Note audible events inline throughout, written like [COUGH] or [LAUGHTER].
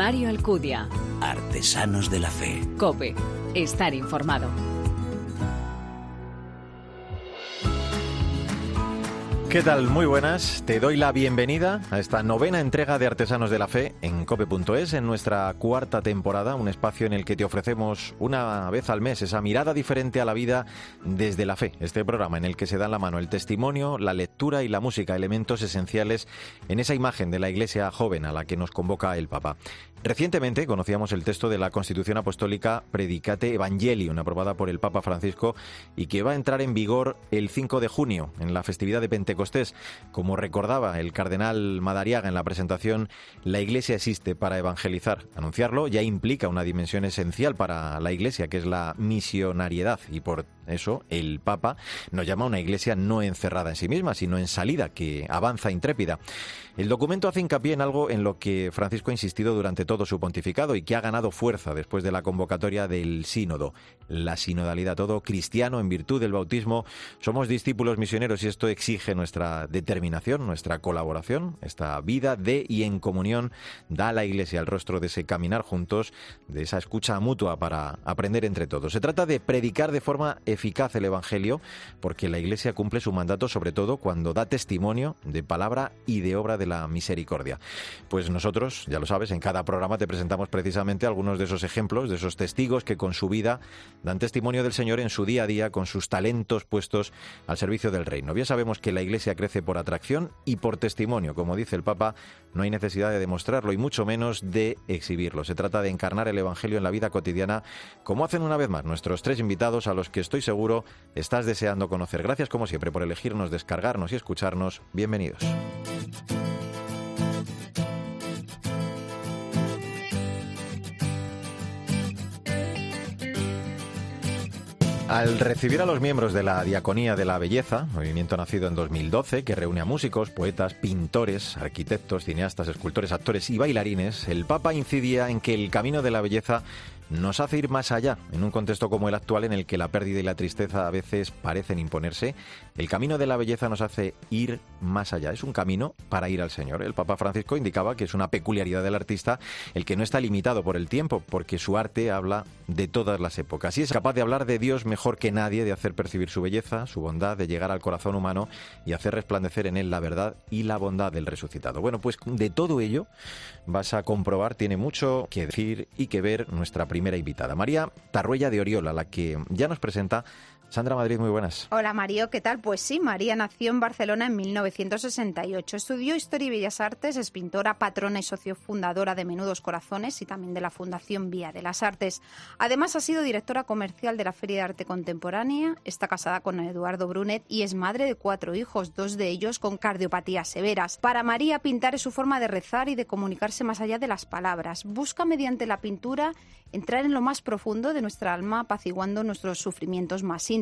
Mario Alcudia. Artesanos de la Fe. Cope. Estar informado. ¿Qué tal? Muy buenas. Te doy la bienvenida a esta novena entrega de Artesanos de la Fe en cope.es, en nuestra cuarta temporada, un espacio en el que te ofrecemos una vez al mes esa mirada diferente a la vida desde la fe. Este programa en el que se dan la mano el testimonio, la lectura y la música, elementos esenciales en esa imagen de la iglesia joven a la que nos convoca el Papa. Recientemente conocíamos el texto de la Constitución Apostólica Predicate Evangelium, aprobada por el Papa Francisco y que va a entrar en vigor el 5 de junio, en la festividad de Pentecostés. Como recordaba el cardenal Madariaga en la presentación, la Iglesia existe para evangelizar. Anunciarlo ya implica una dimensión esencial para la Iglesia, que es la misionariedad, y por eso el Papa nos llama a una Iglesia no encerrada en sí misma, sino en salida, que avanza intrépida. El documento hace hincapié en algo en lo que Francisco ha insistido durante todo su pontificado y que ha ganado fuerza después de la convocatoria del sínodo, la sinodalidad. Todo cristiano en virtud del bautismo somos discípulos misioneros y esto exige nuestra determinación, nuestra colaboración, esta vida de y en comunión da a la Iglesia el rostro de ese caminar juntos, de esa escucha mutua para aprender entre todos. Se trata de predicar de forma eficaz el Evangelio porque la Iglesia cumple su mandato sobre todo cuando da testimonio de palabra y de obra de la misericordia. Pues nosotros, ya lo sabes, en cada programa te presentamos precisamente algunos de esos ejemplos, de esos testigos que con su vida dan testimonio del Señor en su día a día, con sus talentos puestos al servicio del reino. Ya sabemos que la Iglesia crece por atracción y por testimonio. Como dice el Papa, no hay necesidad de demostrarlo y mucho menos de exhibirlo. Se trata de encarnar el Evangelio en la vida cotidiana, como hacen una vez más nuestros tres invitados a los que estoy seguro estás deseando conocer. Gracias como siempre por elegirnos, descargarnos y escucharnos. Bienvenidos. Al recibir a los miembros de la Diaconía de la Belleza, movimiento nacido en 2012 que reúne a músicos, poetas, pintores, arquitectos, cineastas, escultores, actores y bailarines, el Papa incidía en que el camino de la belleza nos hace ir más allá. En un contexto como el actual en el que la pérdida y la tristeza a veces parecen imponerse, el camino de la belleza nos hace ir más allá. Es un camino para ir al Señor. El Papa Francisco indicaba que es una peculiaridad del artista el que no está limitado por el tiempo, porque su arte habla de todas las épocas y es capaz de hablar de Dios mejor que nadie, de hacer percibir su belleza, su bondad, de llegar al corazón humano y hacer resplandecer en él la verdad y la bondad del resucitado. Bueno, pues de todo ello vas a comprobar, tiene mucho que decir y que ver nuestra primera primera invitada, María Tarruella de Oriola, la que ya nos presenta Sandra Madrid, muy buenas. Hola Mario, ¿qué tal? Pues sí, María nació en Barcelona en 1968. Estudió Historia y Bellas Artes, es pintora, patrona y socio fundadora de Menudos Corazones y también de la Fundación Vía de las Artes. Además ha sido directora comercial de la Feria de Arte Contemporánea, está casada con Eduardo Brunet y es madre de cuatro hijos, dos de ellos con cardiopatías severas. Para María pintar es su forma de rezar y de comunicarse más allá de las palabras. Busca mediante la pintura entrar en lo más profundo de nuestra alma, apaciguando nuestros sufrimientos más íntimos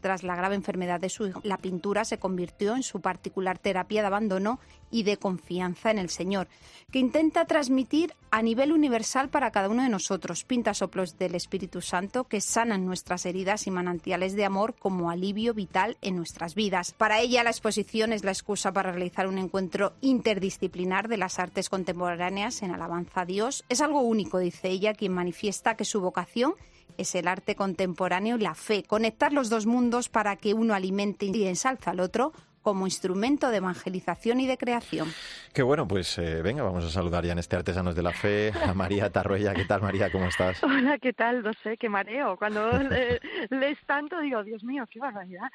tras la grave enfermedad de su hijo, la pintura se convirtió en su particular terapia de abandono y de confianza en el Señor, que intenta transmitir a nivel universal para cada uno de nosotros. Pinta soplos del Espíritu Santo que sanan nuestras heridas y manantiales de amor como alivio vital en nuestras vidas. Para ella la exposición es la excusa para realizar un encuentro interdisciplinar de las artes contemporáneas en alabanza a Dios. Es algo único, dice ella, quien manifiesta que su vocación es el arte contemporáneo y la fe, conectar los dos mundos para que uno alimente y ensalza al otro como instrumento de evangelización y de creación. Qué bueno, pues eh, venga, vamos a saludar ya en este Artesanos de la Fe a María Tarruella. ¿Qué tal, María? ¿Cómo estás? [LAUGHS] Hola, ¿qué tal? No sé, qué mareo. Cuando [LAUGHS] lees tanto digo, Dios mío, qué barbaridad.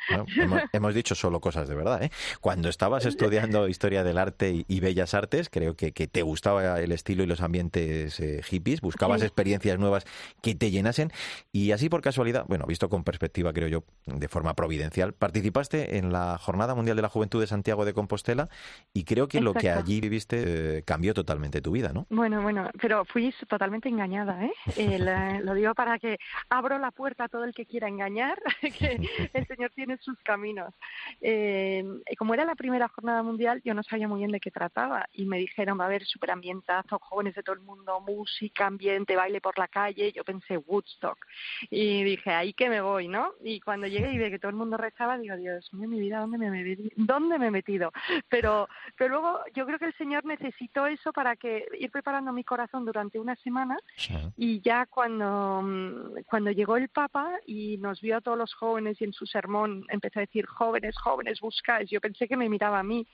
hemos, dicho solo cosas de verdad. ¿eh? Cuando estabas [LAUGHS] estudiando Historia del Arte y, Bellas Artes, creo que, que, te gustaba el estilo y los ambientes eh, hippies, buscabas experiencias nuevas que te llenasen y así por casualidad, bueno, visto con perspectiva, creo yo, de forma providencial, participaste en la Jornada Mundial de la Juventud de Santiago de Compostela y creo que lo que allí viviste eh, cambió totalmente tu vida, ¿no? Bueno, bueno, pero fui totalmente engañada, ¿eh? [LAUGHS] lo digo para que abro la puerta a todo el que quiera engañar, [LAUGHS] que el Señor tiene sus caminos. Eh, como era la primera jornada mundial, yo no sabía muy bien de qué trataba y me dijeron, va a haber superambientazo, jóvenes de todo el mundo, música, ambiente, baile por la calle. Yo pensé Woodstock y dije, ahí que me voy, ¿no? Y cuando llegué y vi que todo el mundo rezaba, digo, Dios mío, mi vida, ¿dónde me he ¿dónde me he metido? Pero, pero luego yo creo que el Señor necesitó eso para que ir preparando mi corazón durante una semana y ya cuando, mm, cuando llegó el Papa y nos vio a todos los jóvenes y en su sermón empezó a decir jóvenes, jóvenes, buscáis, yo pensé que me miraba a mí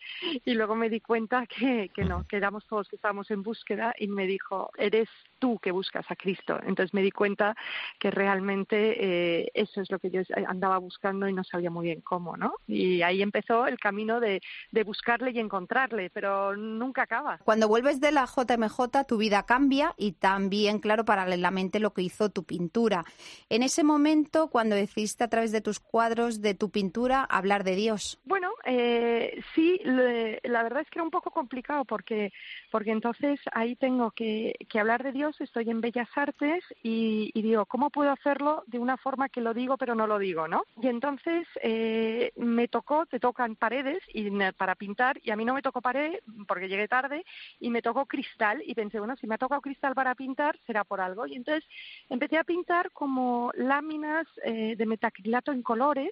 y luego me di cuenta que, que no, que éramos todos que estábamos en búsqueda y me dijo, eres tú que buscas a Cristo. Entonces me di cuenta que realmente eh, eso es lo que yo andaba buscando y no sabía muy bien cómo, ¿no? Y ahí empezó el camino de, de buscarle y encontrarle, pero nunca acaba. Cuando vuelves de la JMJ, tu vida cambia y también, claro, paralelamente lo que hizo tu pintura. En ese momento, cuando decidiste a través de tus cuadros, de tu pintura, hablar de Dios. Bueno, eh, sí, la verdad es que era un poco complicado porque, porque entonces ahí tengo que, que hablar de Dios estoy en Bellas Artes y, digo, ¿cómo puedo hacerlo de una forma que lo digo pero no lo digo, ¿no? Y entonces eh, me tocó, te tocan paredes y para pintar y a mí no me tocó pared porque llegué tarde y me tocó cristal y pensé, bueno, si me ha tocado cristal para pintar será por algo. Y entonces empecé a pintar como láminas eh, de metacrilato en colores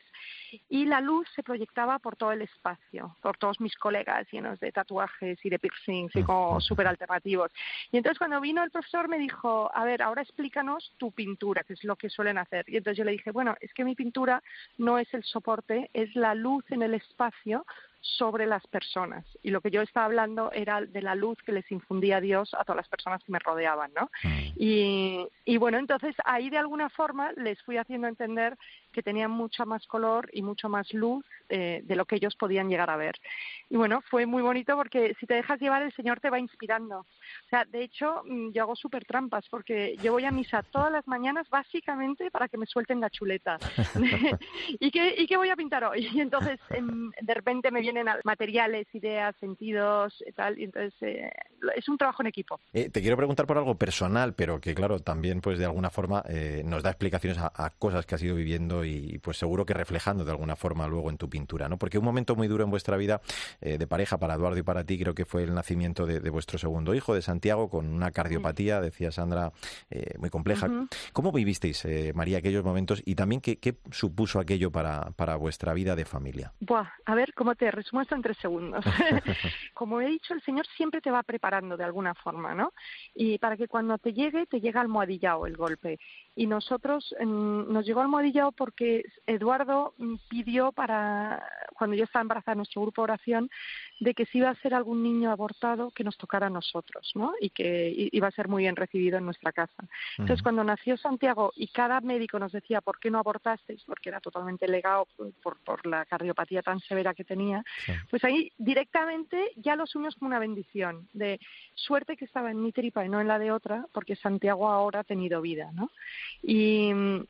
y la luz se proyectaba por todo el espacio, por todos mis colegas llenos de tatuajes y de piercings y como súper alternativos. Y entonces cuando vino el profesor me dijo, a ver, ahora explícanos tu pintura, que es lo que suelen hacer. Y entonces yo le dije, bueno, es que mi pintura no es el soporte, es la luz en el espacio sobre las personas. Y lo que yo estaba hablando era de la luz que les infundía Dios a todas las personas que me rodeaban, ¿no? Mm. Y, y bueno, entonces ahí de alguna forma les fui haciendo entender que tenían mucha más color y mucho más luz eh, de lo que ellos podían llegar a ver. Y bueno, fue muy bonito porque si te dejas llevar, el Señor te va inspirando. O sea, de hecho, mm, yo hago súper trampas porque yo voy a misa todas las mañanas básicamente para que me suelten la chuleta. [LAUGHS] ¿Y, qué, ¿Y qué voy a pintar hoy? [LAUGHS] Y entonces, em, de repente me vienen materiales, ideas, sentidos y tal. Y entonces, eh, es un trabajo en equipo. Eh, te quiero preguntar por algo personal, pero que claro, también pues de alguna forma nos da explicaciones a, cosas que has ido viviendo y pues seguro que reflejando de alguna forma luego en tu pintura, ¿no? Porque un momento muy duro en vuestra vida eh, de pareja para Eduardo y para ti creo que fue el nacimiento de, vuestro segundo hijo, Santiago, con una cardiopatía, decía Sandra, eh, muy compleja. ¿Cómo vivisteis, eh, María, aquellos momentos y también qué, supuso aquello para, para vuestra vida de familia? Buah, a ver, ¿cómo te resumo esto en tres segundos? [LAUGHS] Como he dicho, el Señor siempre te va preparando de alguna forma, ¿no? Y para que cuando te llegue, te llega almohadillado el golpe y nosotros nos llegó almohadillado porque Eduardo pidió para cuando yo estaba embarazada en nuestro grupo de oración de que si iba a ser algún niño abortado que nos tocara a nosotros, ¿no? Y que iba a ser muy bien recibido en nuestra casa. Entonces, cuando nació Santiago y cada médico nos decía por qué no abortasteis, porque era totalmente legado por, por la cardiopatía tan severa que tenía, pues ahí directamente ya lo asumimos como una bendición de suerte que estaba en mi tripa y no en la de otra, porque Santiago ahora ha tenido vida, ¿no? Y,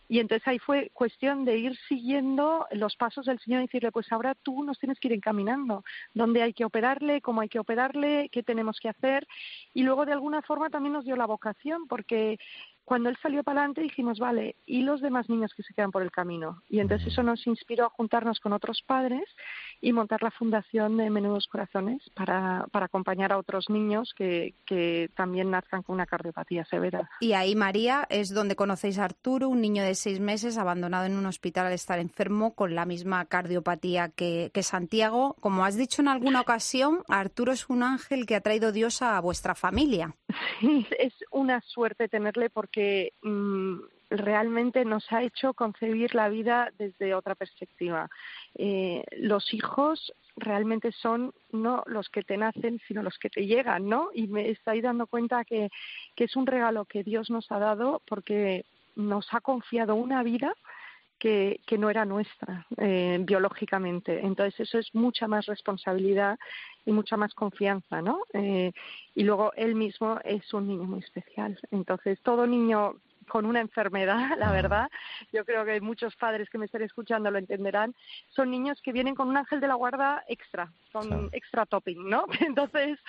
entonces ahí fue cuestión de ir siguiendo los pasos del Señor y decirle, pues ahora tú nos tienes que ir encaminando, dónde hay que operarle, cómo hay que operarle, qué tenemos que hacer. Y luego de alguna forma también nos dio la vocación, porque cuando él salió para adelante dijimos, vale, ¿y los demás niños que se quedan por el camino? Y entonces eso nos inspiró a juntarnos con otros padres y montar la fundación de Menudos Corazones para, para acompañar a otros niños que, que también nazcan con una cardiopatía severa. Y ahí, María, es donde conocéis a Arturo, un niño de seis meses abandonado en un hospital al estar enfermo con la misma cardiopatía que, que Santiago. Como has dicho en alguna ocasión, Arturo es un ángel que ha traído Dios a vuestra familia. Sí, es una suerte tenerle porque mm, realmente nos ha hecho concebir la vida desde otra perspectiva. Eh, los hijos realmente son no los que te nacen, sino los que te llegan, ¿no? Y me estoy dando cuenta que, que es un regalo que Dios nos ha dado porque nos ha confiado una vida que, que no era nuestra eh, biológicamente. Entonces eso es mucha más responsabilidad y mucha más confianza, ¿no? Eh, y luego él mismo es un niño muy especial. Entonces todo niño con una enfermedad, [LAUGHS] la verdad, yo creo que muchos padres que me estén escuchando lo entenderán, son niños que vienen con un ángel de la guarda extra, con extra topping, ¿no? [LAUGHS] Entonces,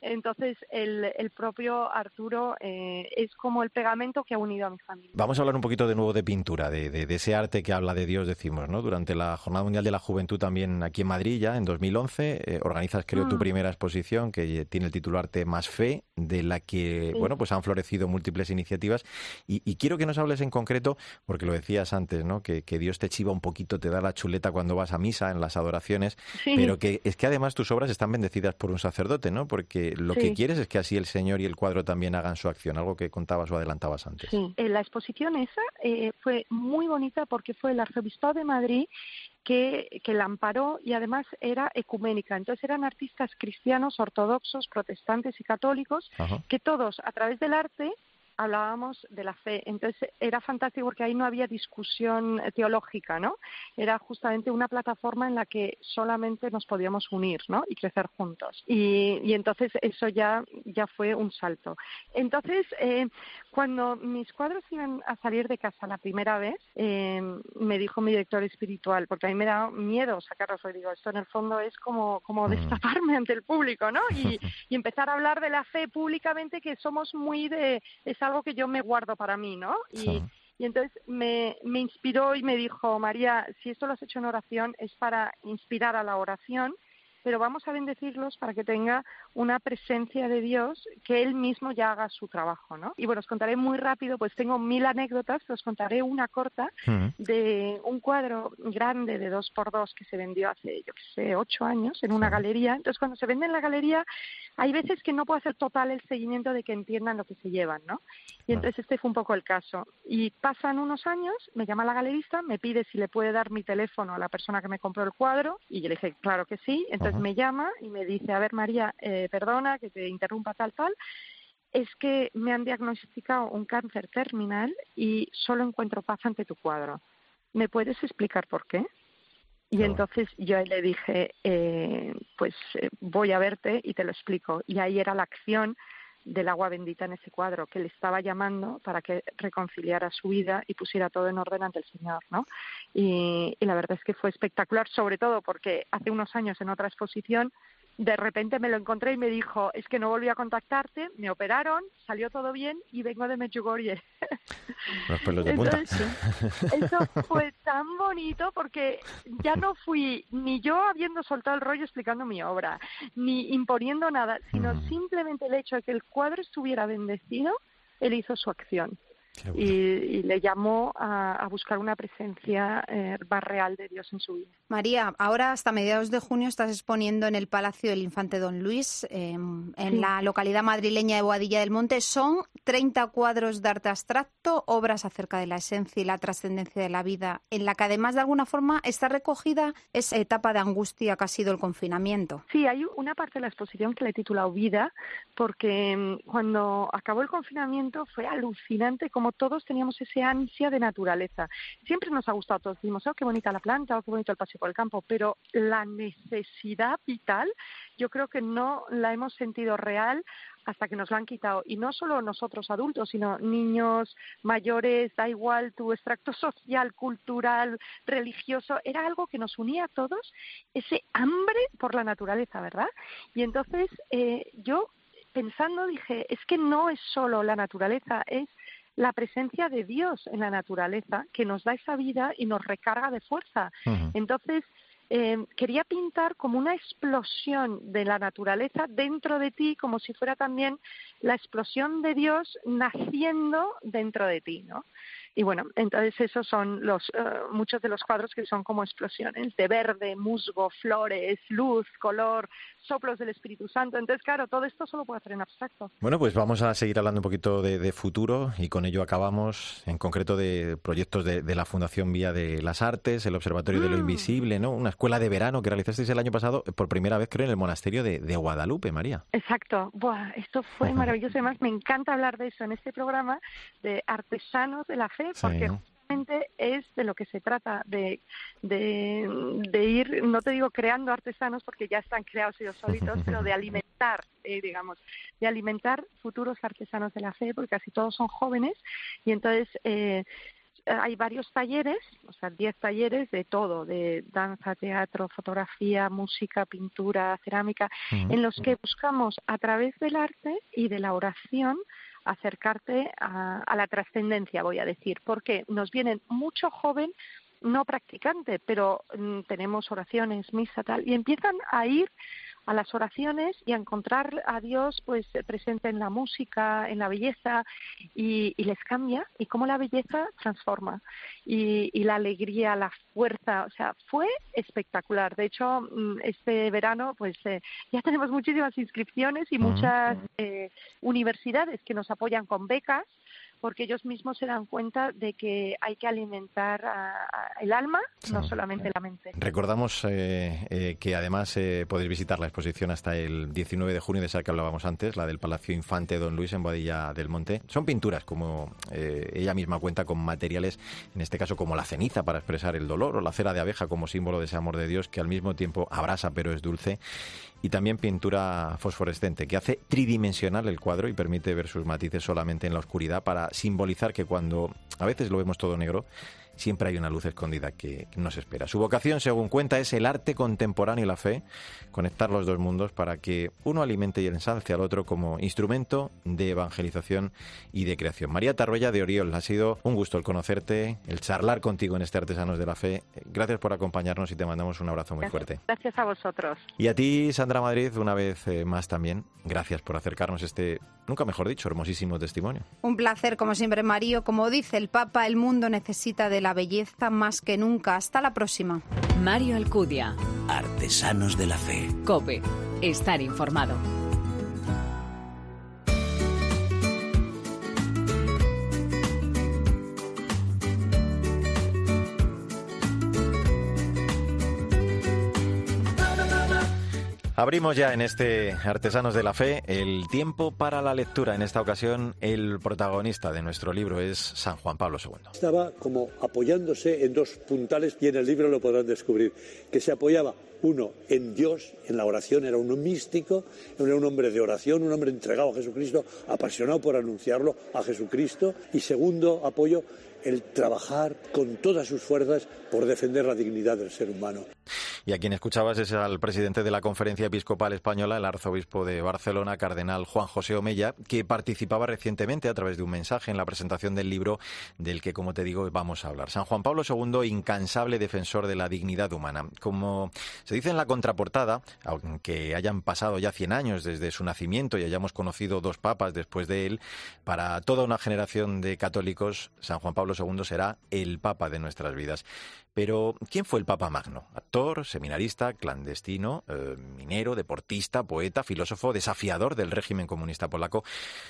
entonces el, el propio Arturo eh, es como el pegamento que ha unido a mi familia. Vamos a hablar un poquito de nuevo de pintura, de, de, ese arte que habla de Dios, decimos, ¿no? Durante la Jornada Mundial de la Juventud también aquí en Madrid, ya en 2011, eh, organizas, creo, tu mm. primera exposición que tiene el título Arte más Fe, de la que, bueno, pues han florecido múltiples iniciativas. Y, y, quiero que nos hables en concreto, porque lo decías antes, ¿no? Que, que Dios te chiva un poquito, te da la chuleta cuando vas a misa, en las adoraciones, pero que es que además tus obras están bendecidas por un sacerdote, ¿no? Porque lo que quieres es que así el Señor y el cuadro también hagan su acción, algo que contabas o adelantabas antes. Sí, eh, la exposición esa eh, fue muy bonita porque fue el arzobispado de Madrid que, que, la amparó y además era ecuménica. Entonces eran artistas cristianos, ortodoxos, protestantes y católicos que todos a través del arte hablábamos de la fe. Entonces era fantástico porque ahí no había discusión teológica, ¿no? Era justamente una plataforma en la que solamente nos podíamos unir, ¿no? Y crecer juntos. Y, y entonces eso ya, ya fue un salto. Entonces, eh, cuando mis cuadros iban a salir de casa la primera vez, eh, me dijo mi director espiritual, porque a mí me da miedo sacarlos, y digo, esto en el fondo es como, como mm. destaparme ante el público, ¿no? Y, [LAUGHS] y empezar a hablar de la fe públicamente, que somos muy de esa algo que yo me guardo para mí, ¿no? Y, y entonces me, me inspiró y me dijo, María, si esto lo has hecho en oración es para inspirar a la oración pero vamos a bendecirlos para que tenga una presencia de Dios que Él mismo ya haga su trabajo, ¿no? Y bueno, os contaré muy rápido, pues tengo mil anécdotas, os contaré una corta de un cuadro grande de dos por dos que se vendió hace, yo qué sé, ocho años en una galería. Entonces, cuando se vende en la galería, hay veces que no puedo hacer total el seguimiento de que entiendan lo que se llevan, ¿no? Y entonces este fue un poco el caso. Y pasan unos años, me llama la galerista, me pide si le puede dar mi teléfono a la persona que me compró el cuadro, y yo le dije, claro que sí. Entonces me llama y me dice, a ver María, eh, perdona que te interrumpa tal, tal, es que me han diagnosticado un cáncer terminal y solo encuentro paz ante tu cuadro. ¿Me puedes explicar por qué? Y entonces yo le dije, eh, pues eh, voy a verte y te lo explico. Y ahí era la acción del agua bendita en ese cuadro, que le estaba llamando para que reconciliara su vida y pusiera todo en orden ante el Señor, ¿no? Y, y la verdad es que fue espectacular, sobre todo porque hace unos años en otra exposición de repente me lo encontré y me dijo, es que no volví a contactarte, me operaron, salió todo bien y vengo de Medjugorje. [LAUGHS] eso fue tan bonito porque ya no fui ni yo habiendo soltado el rollo explicando mi obra, ni imponiendo nada, sino mm. simplemente el hecho de que el cuadro estuviera bendecido, él hizo su acción y, le llamó a, buscar una presencia eh, más real de Dios en su vida. María, ahora hasta mediados de junio estás exponiendo en el Palacio del Infante Don Luis, em, en la localidad madrileña de Boadilla del Monte. Son 30 cuadros de arte abstracto, obras acerca de la esencia y la trascendencia de la vida, en la que además de alguna forma está recogida esa etapa de angustia que ha sido el confinamiento. Sí, hay una parte de la exposición que le he titulado Vida, porque em, cuando acabó el confinamiento fue alucinante como todos teníamos ese ansia de naturaleza. Siempre nos ha gustado, todos decimos, oh, qué bonita la planta, oh, qué bonito el paseo por el campo, pero la necesidad vital yo creo que no la hemos sentido real hasta que nos la han quitado. Y no solo nosotros adultos, sino niños, mayores, da igual tu extracto [LAUGHS] social, cultural, religioso, era algo que nos unía a todos, ese hambre por la naturaleza, ¿verdad? Y entonces eh, yo pensando dije, es que no es solo la naturaleza, es la presencia de Dios en la naturaleza que nos da esa vida y nos recarga de fuerza. Entonces, eh, quería pintar como una explosión de la naturaleza dentro de ti, como si fuera también la explosión de Dios naciendo dentro de ti, ¿no? Y bueno, entonces esos son los eh, muchos de los cuadros que son como explosiones de verde, musgo, flores, luz, color, soplos del Espíritu Santo. Entonces, claro, todo esto solo puede hacer en abstracto. Bueno, pues vamos a seguir hablando un poquito de, futuro y con ello acabamos, en concreto, de proyectos de, la Fundación Vía de las Artes, el Observatorio de lo mm. Invisible, ¿no? Una escuela de verano que realizasteis el año pasado por primera vez, creo, en el monasterio de, Guadalupe, María. Exacto. Buah, esto fue [LAUGHS] maravilloso. Además, me encanta hablar de eso en este programa de artesanos de la fe porque justamente es de lo que se trata, de, de, ir, no te digo creando artesanos porque ya están creados ellos solitos, pero de [LAUGHS] alimentar, eh, digamos, de alimentar futuros artesanos de la fe, porque casi todos son jóvenes. Y entonces... Eh, hay varios talleres, o sea, 10 talleres de todo, de danza, teatro, fotografía, música, pintura, cerámica, en los que buscamos a través del arte y de la oración acercarte a, a la trascendencia, voy a decir, porque nos vienen mucho joven no practicante, pero mm, tenemos oraciones, misa, tal, y empiezan a ir a las oraciones y a encontrar a Dios pues presente en la música, en la belleza y, les cambia y cómo la belleza transforma y, la alegría, la fuerza, o sea, fue espectacular. De hecho, mm, este verano pues eh, ya tenemos muchísimas inscripciones y muchas eh, universidades que nos apoyan con becas porque ellos mismos se dan cuenta de que hay que alimentar el alma, no solamente la mente. Recordamos eh, eh, que además eh, podéis visitar la exposición hasta el 19 de junio de esa que hablábamos antes, la del Palacio Infante Don Luis en Boadilla del Monte. Son pinturas, como ella misma cuenta, con materiales, en este caso como la ceniza para expresar el dolor o la cera de abeja como símbolo de ese amor de Dios que al mismo tiempo abrasa pero es dulce y también pintura fosforescente que hace tridimensional el cuadro y permite ver sus matices solamente en la oscuridad para simbolizar que cuando a veces lo vemos todo negro, siempre hay una luz escondida que, nos espera. Su vocación, según cuenta, es el arte contemporáneo y la fe, conectar los dos mundos para que uno alimente y ensalce al otro como instrumento de evangelización y de creación. María Tarroya de Oriol, ha sido un gusto el conocerte, el charlar contigo en este Artesanos de la Fe. Gracias por acompañarnos y te mandamos un abrazo muy fuerte. Gracias a vosotros. Y a ti, Sandra Madrid, una vez eh, más también, gracias por acercarnos este, nunca mejor dicho, hermosísimo testimonio. Un placer, como siempre, Mario. Como dice el Papa, el mundo necesita de la belleza más que nunca. Hasta la próxima. Mario Alcudia. Artesanos de la Fe. Cope. Estar informado. Abrimos ya en este Artesanos de la Fe el tiempo para la lectura. En esta ocasión, el protagonista de nuestro libro es San Juan Pablo II. Estaba como apoyándose en dos puntales y en el libro lo podrán descubrir, que se apoyaba uno en Dios, en la oración, era un místico, era un hombre de oración, un hombre entregado a Jesucristo, apasionado por anunciarlo a Jesucristo, y segundo apoyo, el trabajar con todas sus fuerzas por defender la dignidad del ser humano. Y a quien escuchabas es al presidente de la Conferencia Episcopal Española, el arzobispo de Barcelona, cardenal Juan José Omella, que participaba recientemente a través de un mensaje en la presentación del libro del que, como te digo, vamos a hablar. San Juan Pablo II, incansable defensor de la dignidad humana. Como se dice en la contraportada, aunque hayan pasado ya 100 años desde su nacimiento y hayamos conocido dos papas después de él, para toda una generación de católicos, San Juan Pablo II será el papa de nuestras vidas. Pero, ¿quién fue el Papa Magno? Actor, seminarista, clandestino, eh, minero, deportista, poeta, filósofo, desafiador del régimen comunista polaco.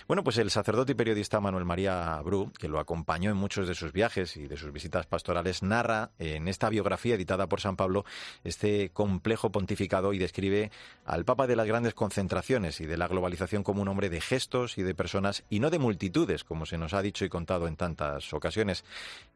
Bueno, pues el sacerdote y periodista Manuel María Bru, que lo acompañó en muchos de sus viajes y de sus visitas pastorales, narra en esta biografía editada por San Pablo este complejo pontificado y describe al Papa de las grandes concentraciones y de la globalización como un hombre de gestos y de personas y no de multitudes, como se nos ha dicho y contado en tantas ocasiones.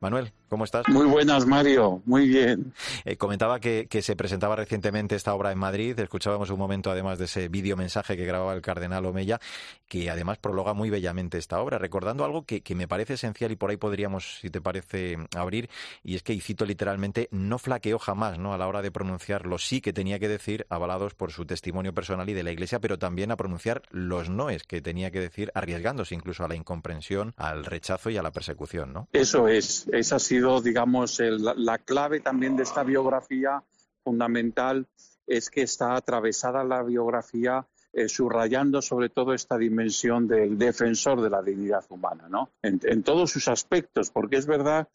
Manuel, ¿cómo estás? Muy buenas, Mario muy bien. Eh, comentaba que, se presentaba recientemente esta obra en Madrid. Escuchábamos un momento, además de ese vídeo mensaje que grababa el cardenal Omeya, que además prologa muy bellamente esta obra, recordando algo que, me parece esencial y por ahí podríamos, si te parece, abrir. Y es que, y cito literalmente, no flaqueó jamás ¿no? a la hora de pronunciar los sí que tenía que decir, avalados por su testimonio personal y de la Iglesia, pero también a pronunciar los noes que tenía que decir, arriesgándose incluso a la incomprensión, al rechazo y a la persecución. ¿no? Eso es. Esa ha sido, digamos, la clave también de esta biografía fundamental es que está atravesada la biografía eh, subrayando sobre todo esta dimensión del defensor de la dignidad humana, ¿no? En, todos sus aspectos, porque es verdad,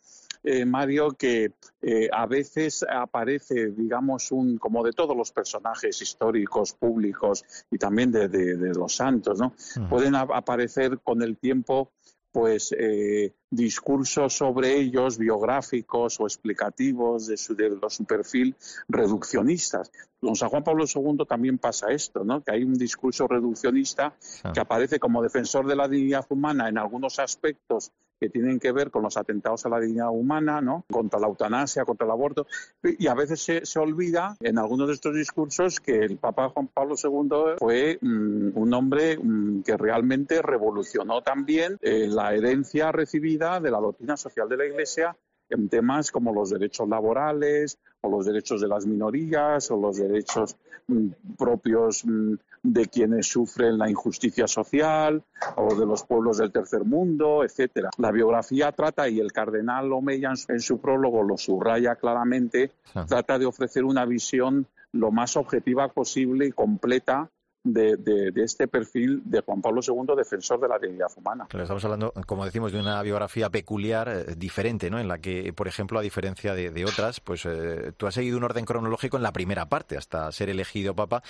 eh, Mario, que eh, a veces aparece, digamos, un, como de todos los personajes históricos, públicos y también de, los santos, ¿no? Pueden aparecer con el tiempo pues eh, discursos sobre ellos biográficos o explicativos de su, de su perfil reduccionistas. Con San Juan Pablo II también pasa esto, ¿no? que hay un discurso reduccionista ah. que aparece como defensor de la dignidad humana en algunos aspectos que tienen que ver con los atentados a la dignidad humana, ¿no? contra la eutanasia, contra el aborto, y a veces se, olvida en algunos de estos discursos que el Papa Juan Pablo II fue mm, un hombre mm, que realmente revolucionó también eh, la herencia recibida de la doctrina social de la Iglesia en temas como los derechos laborales o los derechos de las minorías o los derechos mm, propios mm, de quienes sufren la injusticia social o de los pueblos del tercer mundo, etcétera. La biografía trata y el cardenal Omeya en su prólogo lo subraya claramente, trata de ofrecer una visión lo más objetiva posible y completa de, este perfil de Juan Pablo II, defensor de la dignidad humana. estamos hablando, como decimos, de una biografía peculiar, eh, diferente, ¿no? En la que, por ejemplo, a diferencia de, otras, pues eh, tú has seguido un orden cronológico en la primera parte, hasta ser elegido papa,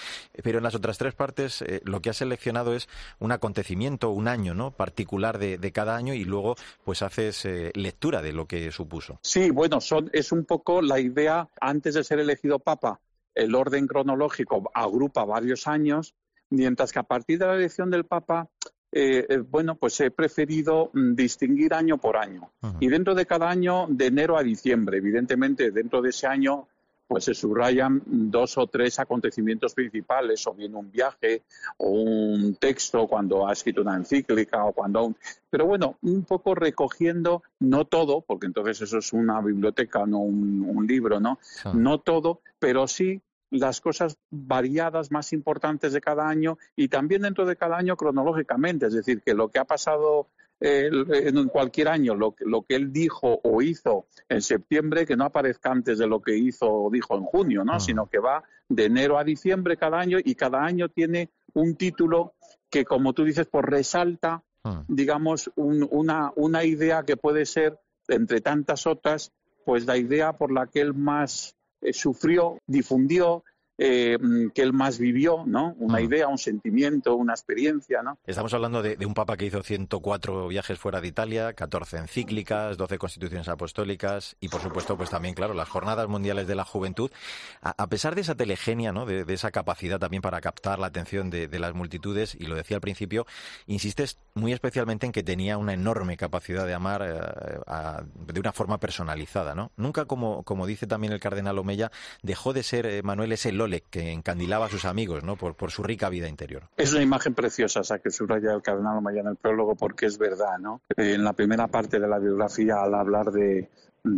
pero en las otras tres partes eh, lo que has seleccionado es un acontecimiento, un año, ¿no? Particular de, cada año y luego, pues haces lectura de lo que supuso. Sí, bueno, son, es un poco la idea, antes de ser elegido papa, el orden cronológico agrupa varios años mientras que a partir de la elección del Papa, eh, eh, bueno, pues he preferido mm, distinguir año por año. Y dentro de cada año, de enero a diciembre, evidentemente, dentro de ese año, pues se subrayan dos o tres acontecimientos principales, o bien un viaje, o un texto cuando ha escrito una encíclica, o cuando... Pero bueno, un poco recogiendo, no todo, porque entonces eso es una biblioteca, no un, libro, ¿no? No todo, pero sí las cosas variadas más importantes de cada año y también dentro de cada año cronológicamente, es decir, que lo que ha pasado eh, en cualquier año, lo, que él dijo o hizo en septiembre, que no aparezca antes de lo que hizo o dijo en junio, ¿no? Ah. sino que va de enero a diciembre cada año y cada año tiene un título que, como tú dices, pues resalta, ah. digamos, una, una idea que puede ser, entre tantas otras, pues la idea por la que él más eh, sufrió, difundió, eh, que él más vivió, ¿no? Una ah. idea, un sentimiento, una experiencia, ¿no? Estamos hablando de, un papa que hizo 104 viajes fuera de Italia, 14 encíclicas, 12 constituciones apostólicas y, por supuesto, pues también, claro, las jornadas mundiales de la juventud. A, pesar de esa telegenia, ¿no? De, esa capacidad también para captar la atención de, las multitudes, y lo decía al principio, insistes muy especialmente en que tenía una enorme capacidad de amar eh, de una forma personalizada, ¿no? Nunca, como, como dice también el cardenal Omeya, dejó de ser, eh, Manuel, ese que encandilaba a sus amigos, ¿no? Por, su rica vida interior. Es una imagen preciosa, esa que subraya el cardenal Omaya en el prólogo, porque es verdad, ¿no? En la primera parte de la biografía, al hablar de,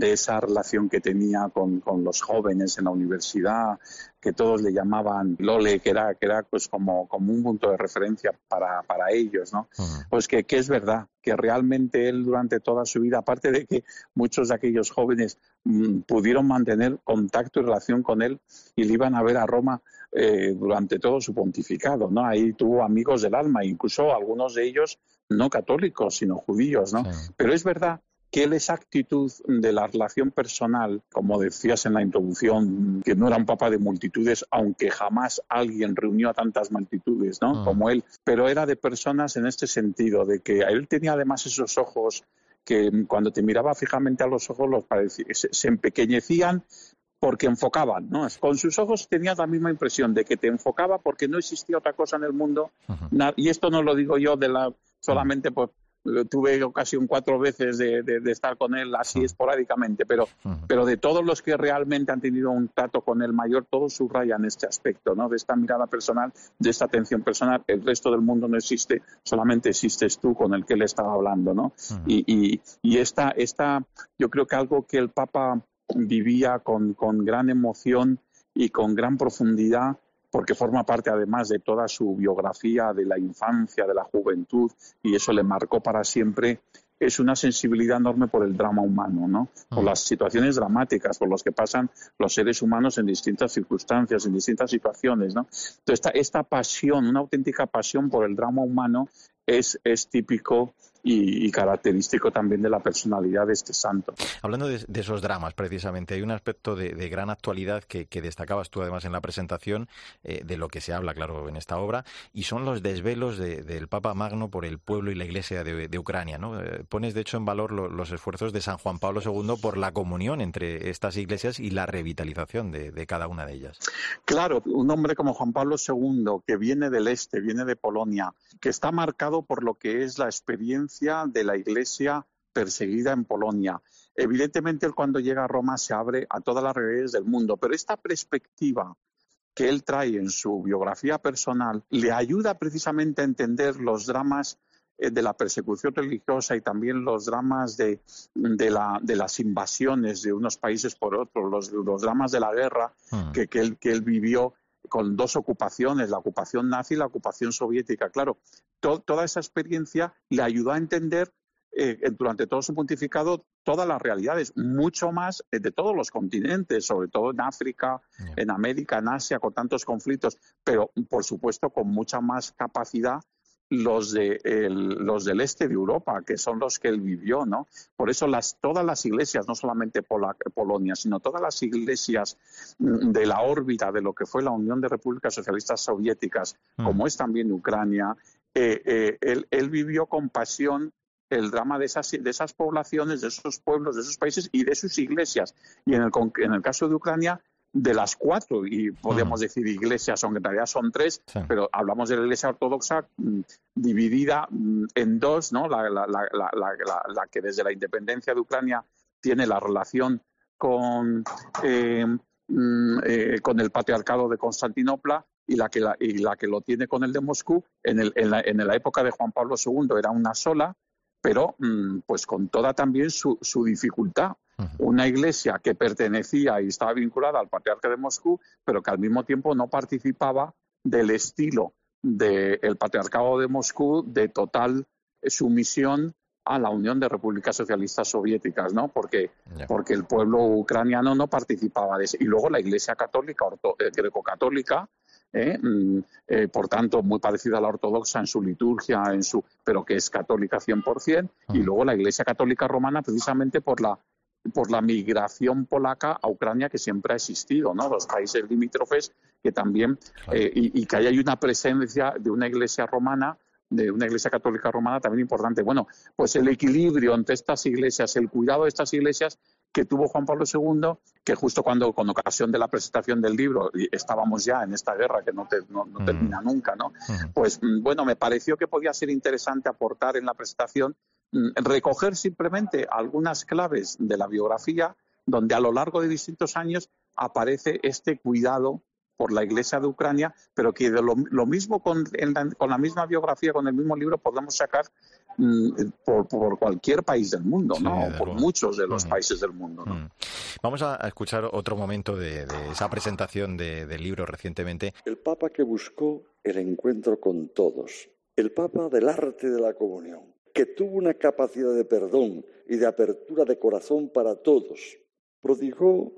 esa relación que tenía con, los jóvenes en la universidad, que todos le llamaban Lole, que era, que era pues como, como un punto de referencia para, para ellos, ¿no? Pues que, que, es verdad, que realmente él durante toda su vida, aparte de que muchos de aquellos jóvenes mm, pudieron mantener contacto y relación con él y le iban a ver a Roma eh, durante todo su pontificado, ¿no? Ahí tuvo amigos del alma, incluso algunos de ellos no católicos, sino judíos, ¿no? Pero es verdad que él esa actitud de la relación personal, como decías en la introducción, que no era un papa de multitudes, aunque jamás alguien reunió a tantas multitudes, ¿no? Ah. Como él, pero era de personas en este sentido, de que él tenía además esos ojos que cuando te miraba fijamente a los ojos los se, empequeñecían porque enfocaban, ¿no? Con sus ojos tenías la misma impresión de que te enfocaba porque no existía otra cosa en el mundo. Y esto no lo digo yo de la solamente por tuve ocasión cuatro veces de, estar con él así esporádicamente, pero, pero de todos los que realmente han tenido un trato con él mayor, todos subrayan este aspecto, ¿no? De esta mirada personal, de esta atención personal. El resto del mundo no existe, solamente existes tú con el que él estaba hablando, ¿no? Y, y, esta, esta, yo creo que algo que el Papa vivía con, con gran emoción y con gran profundidad porque forma parte además de toda su biografía de la infancia, de la juventud, y eso le marcó para siempre, es una sensibilidad enorme por el drama humano, ¿no? Por las situaciones dramáticas por las que pasan los seres humanos en distintas circunstancias, en distintas situaciones, ¿no? Entonces, esta, esta pasión, una auténtica pasión por el drama humano es, es típico y, característico también de la personalidad de este santo. Hablando de, esos dramas, precisamente, hay un aspecto de, gran actualidad que, destacabas tú además en la presentación, eh, de lo que se habla, claro, en esta obra, y son los desvelos del Papa Magno por el pueblo y la Iglesia de, Ucrania. ¿no? Eh, pones, de hecho, en valor los esfuerzos de San Juan Pablo II por la comunión entre estas iglesias y la revitalización de, cada una de ellas. Claro, un hombre como Juan Pablo II, que viene del este, viene de Polonia, que está marcado por lo que es la experiencia de la Iglesia perseguida en Polonia. Evidentemente, él cuando llega a Roma se abre a todas las realidades del mundo, pero esta perspectiva que él trae en su biografía personal le ayuda precisamente a entender los dramas eh, de la persecución religiosa y también los dramas de, de, la, de las invasiones de unos países por otros, los, los dramas de la guerra Mm. que, que, él, que él vivió con dos ocupaciones, la ocupación nazi y la ocupación soviética. Claro, to- toda esa experiencia le ayudó a entender eh, durante todo su pontificado todas las realidades, mucho más eh, de todos los continentes, sobre todo en África, en América, en Asia, con tantos conflictos, pero por supuesto con mucha más capacidad los, de, el- los del este de Europa, que son los que él vivió, ¿no? Por eso las, todas las iglesias, no solamente Pola- Polonia, sino todas las iglesias mm, de la órbita de lo que fue la Unión de Repúblicas Socialistas Soviéticas, Mm. como es también Ucrania, eh, eh, él, él vivió con pasión el drama de esas, de esas poblaciones, de esos pueblos, de esos países y de sus iglesias. Y en el, en el caso de Ucrania, de las cuatro, y podemos decir iglesias, aunque en realidad son tres, Sí. pero hablamos de la iglesia ortodoxa mm, dividida mm, en dos, ¿no? La, la- la- la- que desde la independencia de Ucrania tiene la relación con, eh, mm, eh, con el patriarcado de Constantinopla y la que, la, y la que lo tiene con el de Moscú. En, el- en la, en la época de Juan Pablo II era una sola, pero pues con toda también su, su dificultad. Una iglesia que pertenecía y estaba vinculada al patriarca de Moscú, pero que al mismo tiempo no participaba del estilo del patriarcado de Moscú de total sumisión a la Unión de Repúblicas Socialistas Soviéticas, ¿no? Porque, porque el pueblo ucraniano no participaba de eso. Y luego la Iglesia Católica, eh, greco-católica, ¿eh? Mm, eh, por tanto, muy parecida a la ortodoxa en su liturgia, en su, pero que es católica 100%, y Ujú. luego la Iglesia Católica Romana, precisamente por la por la migración polaca a Ucrania que siempre ha existido, ¿no? Los países limítrofes que también Claro. eh, y, y que ahí hay una presencia de una iglesia romana, de una iglesia católica romana también importante. Bueno, pues el equilibrio entre estas iglesias, el cuidado de estas iglesias que tuvo Juan Pablo II, que justo cuando, con ocasión de la presentación del libro, estábamos ya en esta guerra que no, te- no- no Mm. termina nunca, ¿no? Ujú. Pues mm, bueno, me pareció que podía ser interesante aportar en la presentación, mm, recoger simplemente algunas claves de la biografía, donde a lo largo de distintos años aparece este cuidado por la Iglesia de Ucrania, pero que de lo, lo mismo con, en la, con la misma biografía, con el mismo libro, podemos sacar mm, por, por cualquier país del mundo, Sí, ¿no? Por luego. muchos de los Ujú. países del mundo, ¿no? Mm. Vamos a a escuchar otro momento de, de esa presentación de- del libro recientemente. El Papa que buscó el encuentro con todos, el Papa del arte de la comunión, que tuvo una capacidad de perdón y de apertura de corazón para todos, prodigó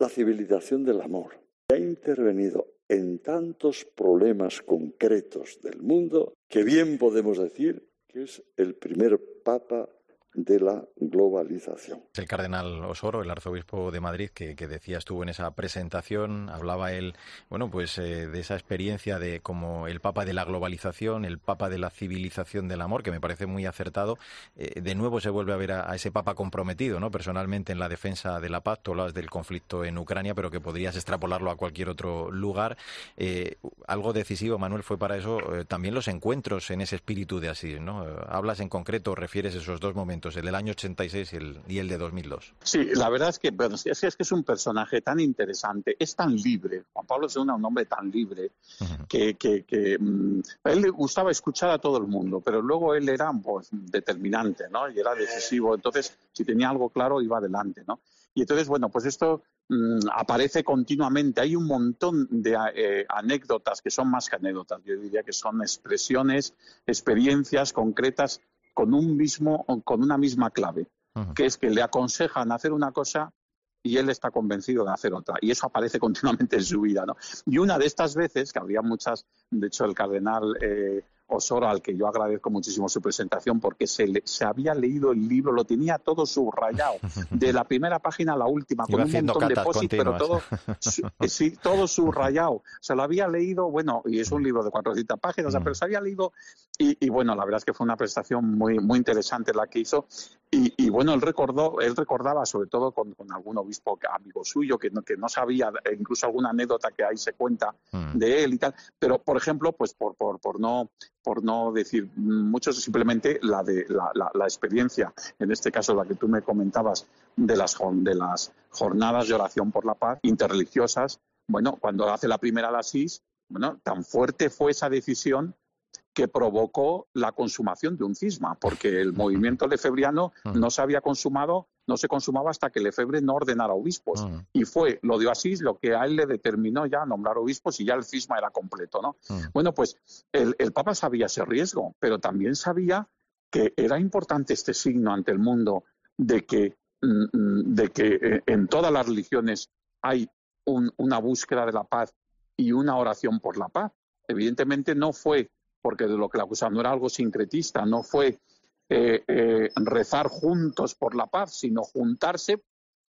la civilización del amor, y ha intervenido en tantos problemas concretos del mundo que bien podemos decir que es el primer Papa de la globalización. El cardenal Osoro, el arzobispo de Madrid, que, que decía estuvo en esa presentación, hablaba él, bueno, pues eh, de esa experiencia de como el papa de la globalización, el papa de la civilización del amor, que me parece muy acertado. Eh, de nuevo se vuelve a ver a, ese papa comprometido, ¿no? Personalmente en la defensa de la paz, tú hablas del conflicto en Ucrania, pero que podrías extrapolarlo a cualquier otro lugar. Eh, algo decisivo, Manuel, fue para eso también los encuentros en ese espíritu de así, ¿no? Hablas en concreto, refieres esos dos momentos, el del año 86 y el, y el de 2002. Sí, la verdad es que, bueno, es, que es un personaje tan interesante, es tan libre. Juan Pablo II era un hombre tan libre Ujú. que, que, que, mm, a él le gustaba escuchar a todo el mundo, pero luego él era pues, determinante, ¿no? Y era decisivo. Entonces, si tenía algo claro, iba adelante, ¿no? Y entonces, bueno, pues esto mm, aparece continuamente. Hay un montón de eh, anécdotas que son más que anécdotas. Yo diría que son expresiones, experiencias concretas con un mismo, con una misma clave, que es que le aconsejan hacer una cosa y él está convencido de hacer otra. Y eso aparece [LAUGHS] continuamente en su vida, ¿no? Y una de estas veces, que habría muchas, de hecho el cardenal eh, Osoro, al que yo agradezco muchísimo su presentación, porque se, le- se había leído el libro, lo tenía todo subrayado, [LAUGHS] de la primera página a la última, con un montón de posit, pero todo, eh, sí, todo [LAUGHS] subrayado. Se lo había leído, bueno, y es un libro de 400 páginas, o sea, Mm. pero se había leído, y, y bueno, la verdad es que fue una presentación muy, muy interesante la que hizo. Y, bueno, él recordó, él recordaba sobre todo con, algún obispo amigo suyo que no, que no sabía, e incluso alguna anécdota que ahí se cuenta mm. de él y tal. Pero, por ejemplo, pues por, por, por no por no decir muchos, simplemente la de la, la, experiencia, en este caso la que tú me comentabas de las, de las jornadas de oración por la paz interreligiosas, bueno, cuando hace la primera la SIS, bueno, tan fuerte fue esa decisión que provocó la consumación de un cisma, porque el movimiento lefebriano no se había consumado, no se consumaba hasta que Lefebvre no ordenara obispos. Y fue lo de Asís lo que a él le determinó ya nombrar obispos y ya el cisma era completo, ¿no? Bueno, pues el, Papa sabía ese riesgo, pero también sabía que era importante este signo ante el mundo de que, mm, de que eh, en todas las religiones hay una búsqueda de la paz y una oración por la paz. Evidentemente no fue porque de lo que la acusaban no era algo sincretista, no fue eh, eh, rezar juntos por la paz, sino juntarse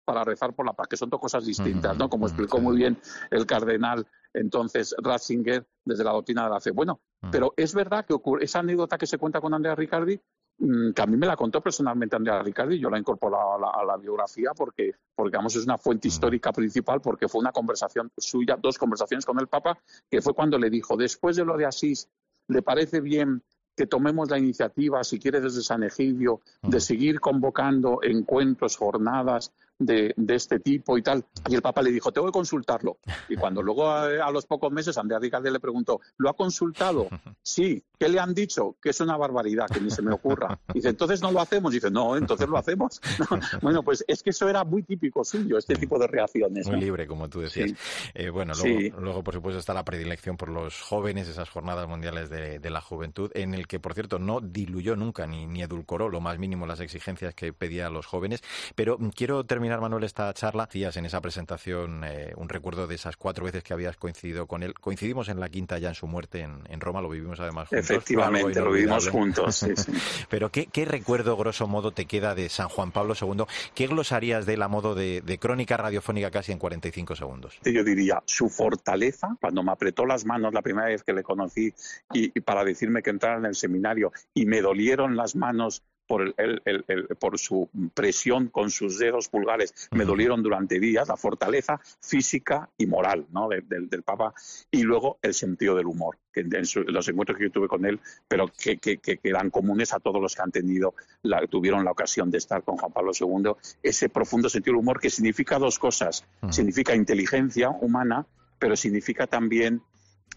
para rezar por la paz, que son dos cosas distintas, ¿no? Como explicó muy bien el cardenal entonces Ratzinger desde la doctrina de la fe. Bueno, pero es verdad que ocurre, esa anécdota que se cuenta con Andrea Riccardi, mm, que a mí me la contó personalmente Andrea Riccardi, yo la incorporé a la, a la biografía porque, porque, digamos, es una fuente histórica principal, porque fue una conversación suya, dos conversaciones con el Papa, que fue cuando le dijo, después de lo de Asís, le parece bien que tomemos la iniciativa, si quiere desde San Egidio, de seguir convocando encuentros, jornadas de, este tipo y tal. Y el Papa le dijo, tengo que consultarlo. Y cuando luego a, los pocos meses Andrea Riccardi le preguntó, ¿lo ha consultado? [LAUGHS] Sí. ¿Qué le han dicho? Que es una barbaridad, que ni se me ocurra. dice, entonces no lo hacemos. dice, no, entonces lo hacemos. [LAUGHS] Bueno, pues es que eso era muy típico suyo, este tipo de reacciones. Muy libre, como tú decías. Eh, bueno, luego, luego, por supuesto, está la predilección por los jóvenes, esas jornadas mundiales de, la juventud, en el que, por cierto, no diluyó nunca ni, ni edulcoró lo más mínimo las exigencias que pedía a los jóvenes. Pero quiero terminar Manuel, esta charla. Hacías en esa presentación eh, un recuerdo de esas cuatro veces que habías coincidido con él. Coincidimos en la quinta ya en su muerte en, Roma, lo vivimos además juntos. Efectivamente, lo vivimos juntos. [LAUGHS] Pero ¿qué, recuerdo, grosso modo, te queda de San Juan Pablo II? ¿Qué glosarías de él a modo de, crónica radiofónica casi en 45 segundos? Yo diría su fortaleza, cuando me apretó las manos la primera vez que le conocí y para decirme que entrara en el seminario y me dolieron las manos por, el, por su presión con sus dedos pulgares. Me dolieron durante días, la fortaleza física y moral ¿no? del, Papa, y luego el sentido del humor, que en, los encuentros que yo tuve con él, pero que, que, eran comunes a todos los que han tenido, la, tuvieron la ocasión de estar con Juan Pablo II, ese profundo sentido del humor que significa dos cosas, significa inteligencia humana, pero significa también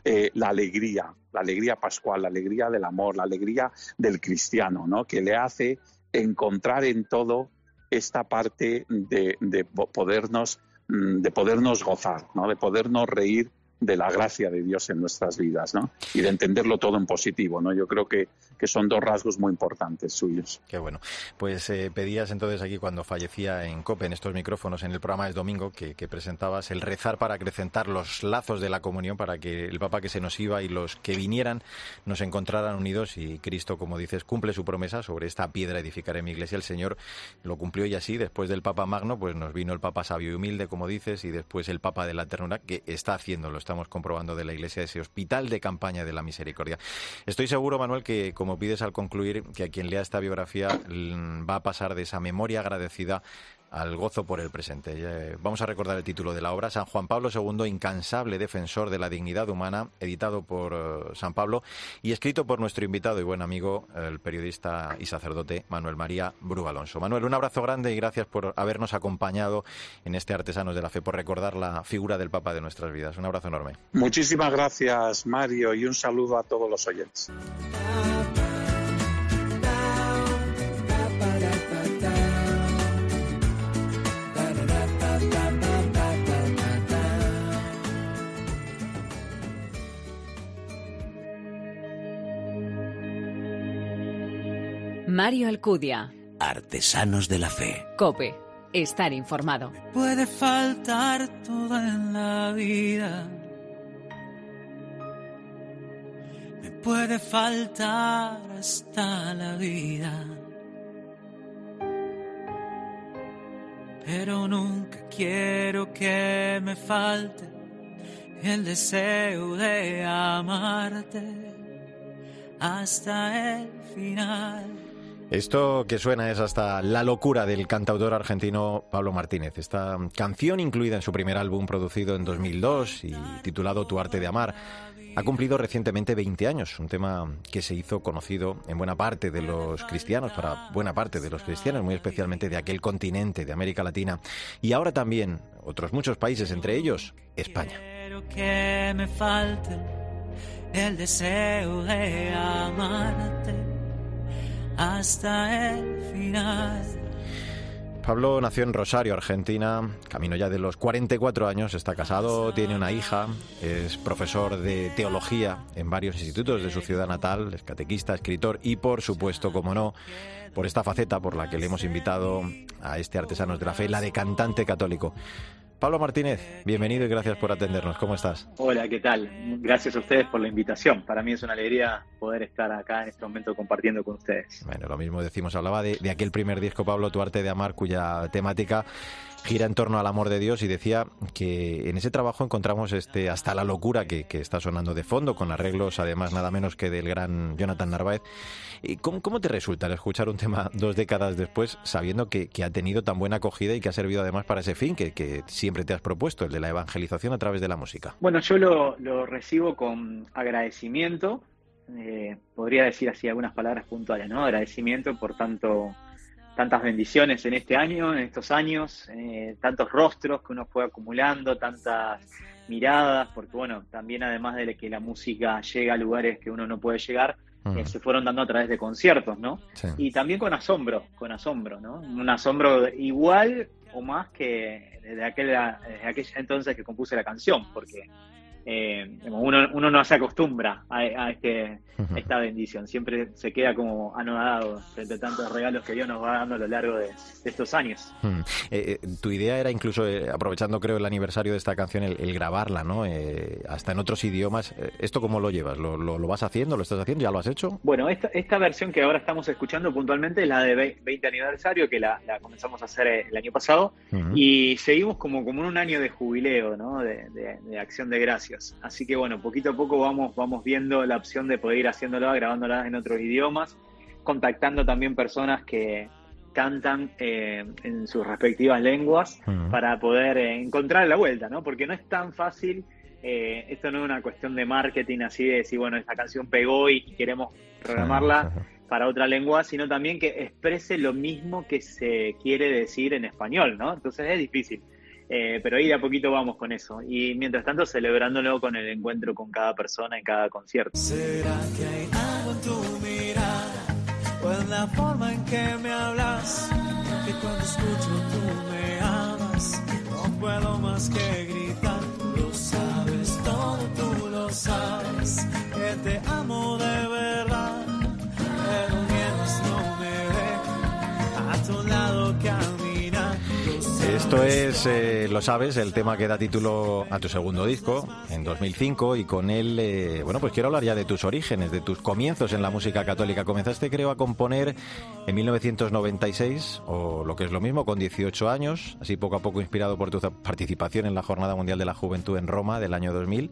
eh, la alegría, la alegría pascual, la alegría del amor, la alegría del cristiano, ¿no? que le hace encontrar en todo esta parte de, de podernos mm, de podernos gozar, ¿no? de podernos reír de la gracia de Dios en nuestras vidas, ¿no? Y de entenderlo todo en positivo, ¿no? Yo creo que, que son dos rasgos muy importantes suyos. Qué bueno. Pues eh, pedías entonces aquí cuando fallecía en COPE, en estos micrófonos, en el programa de domingo, que, presentabas el rezar para acrecentar los lazos de la comunión, para que el Papa que se nos iba y los que vinieran nos encontraran unidos y Cristo, como dices, cumple su promesa sobre esta piedra edificaré mi iglesia. El Señor lo cumplió y así, después del Papa Magno, pues nos vino el Papa sabio y humilde, como dices, y después el Papa de la ternura, que está haciéndolo, estamos comprobando de la Iglesia, ese hospital de campaña de la misericordia. Estoy seguro, Manuel, que como pides al concluir, que a quien lea esta biografía mm, va a pasar de esa memoria agradecida al gozo por el presente. Eh, vamos a recordar el título de la obra, San Juan Pablo II, incansable defensor de la dignidad humana, editado por eh, San Pablo y escrito por nuestro invitado y buen amigo, el periodista y sacerdote Manuel María Brugalonso. Manuel, un abrazo grande y gracias por habernos acompañado en este Artesanos de la Fe, por recordar la figura del Papa de nuestras vidas. Un abrazo enorme. Muchísimas gracias, Mario, y un saludo a todos los oyentes. Mario Alcudia. Artesanos de la Fe. Cope. Estar informado. puede faltar todo en la vida. Me puede faltar hasta la vida. Pero nunca quiero que me falte el deseo de amarte hasta el final. Esto que suena es hasta la locura del cantautor argentino Pablo Martínez. Esta canción, incluida en su primer álbum producido en 2002 y titulado Tu arte de amar, ha cumplido recientemente 20 años, un tema que se hizo conocido en buena parte de los cristianos, para buena parte de los cristianos, muy especialmente de aquel continente de América Latina, y ahora también otros muchos países, entre ellos España. que me falte el deseo de amarte hasta el final. Pablo nació en Rosario, Argentina, camino ya de los 44 años, está casado, tiene una hija, es profesor de teología en varios institutos de su ciudad natal, es catequista, escritor y por supuesto, como no, por esta faceta por la que le hemos invitado a este Artesanos de la Fe, la de cantante católico. Pablo Martínez, bienvenido y gracias por atendernos. ¿Cómo estás? Hola, ¿qué tal? Gracias a ustedes por la invitación. Para mí es una alegría poder estar acá en este momento compartiendo con ustedes. Bueno, lo mismo decimos, hablaba de, de aquel primer disco, Pablo, Tu arte de amar, cuya temática gira en torno al amor de Dios y decía que en ese trabajo encontramos este hasta la locura que, está sonando de fondo, con arreglos además nada menos que del gran Jonathan Narváez. ¿Y cómo, te resulta escuchar un tema dos décadas después sabiendo que, ha tenido tan buena acogida y que ha servido además para ese fin que, siempre te has propuesto, el de la evangelización a través de la música? Bueno, yo lo, recibo con agradecimiento, eh, podría decir así algunas palabras puntuales, ¿no? Agradecimiento por tanto tantas bendiciones en este año, en estos años, eh, tantos rostros que uno fue acumulando, tantas miradas, porque bueno, también además de que la música llega a lugares que uno no puede llegar, eh, se fueron dando a través de conciertos, ¿no? Y también con asombro, con asombro, ¿no? Un asombro igual o más que desde, aquel, desde aquella entonces que compuse la canción, porque eh, uno, uno no se acostumbra a, este, esta bendición, siempre se queda como anodado frente a tantos regalos que Dios nos va dando a lo largo de, estos años. Eh, eh, tu idea era incluso, aprovechando creo el aniversario de esta canción, el, grabarla, ¿no? hasta en otros idiomas. ¿Esto cómo lo llevas? ¿Lo, ¿Lo, vas haciendo? ¿Lo estás haciendo? ¿Ya lo has hecho? Bueno, esta, esta versión que ahora estamos escuchando puntualmente es la de 20 aniversario, que la, comenzamos a hacer el año pasado, y seguimos como, como en un año de jubileo, ¿no? de, de acción de gracias. Así que bueno, poquito a poco vamos, vamos viendo la opción de poder ir haciéndola, grabándolas en otros idiomas, contactando también personas que cantan eh, en sus respectivas lenguas para poder eh, encontrar la vuelta, ¿no? Porque no es tan fácil, eh, esto no es una cuestión de marketing así de decir, bueno, esta canción pegó y, queremos programarla para otra lengua, sino también que exprese lo mismo que se quiere decir en español, ¿no? Entonces es difícil. Eh, pero ahí de a poquito vamos con eso. Y mientras tanto, celebrándolo con el encuentro con cada persona en cada concierto. ¿Será que hay algo en tu mirada o en la forma en que me hablas? Que cuando escucho tú me amas, no puedo más que gritar. Lo sabes, todo tú lo sabes, que te amo de Esto es, eh, lo sabes, el tema que da título a tu segundo disco en 2005 y con él, eh, bueno, pues quiero hablar ya de tus orígenes, de tus comienzos en la música católica. Comenzaste, creo, a componer en 1996 o lo que es lo mismo, con 18 años, así poco a poco inspirado por tu participación en la Jornada Mundial de la Juventud en Roma del año 2000.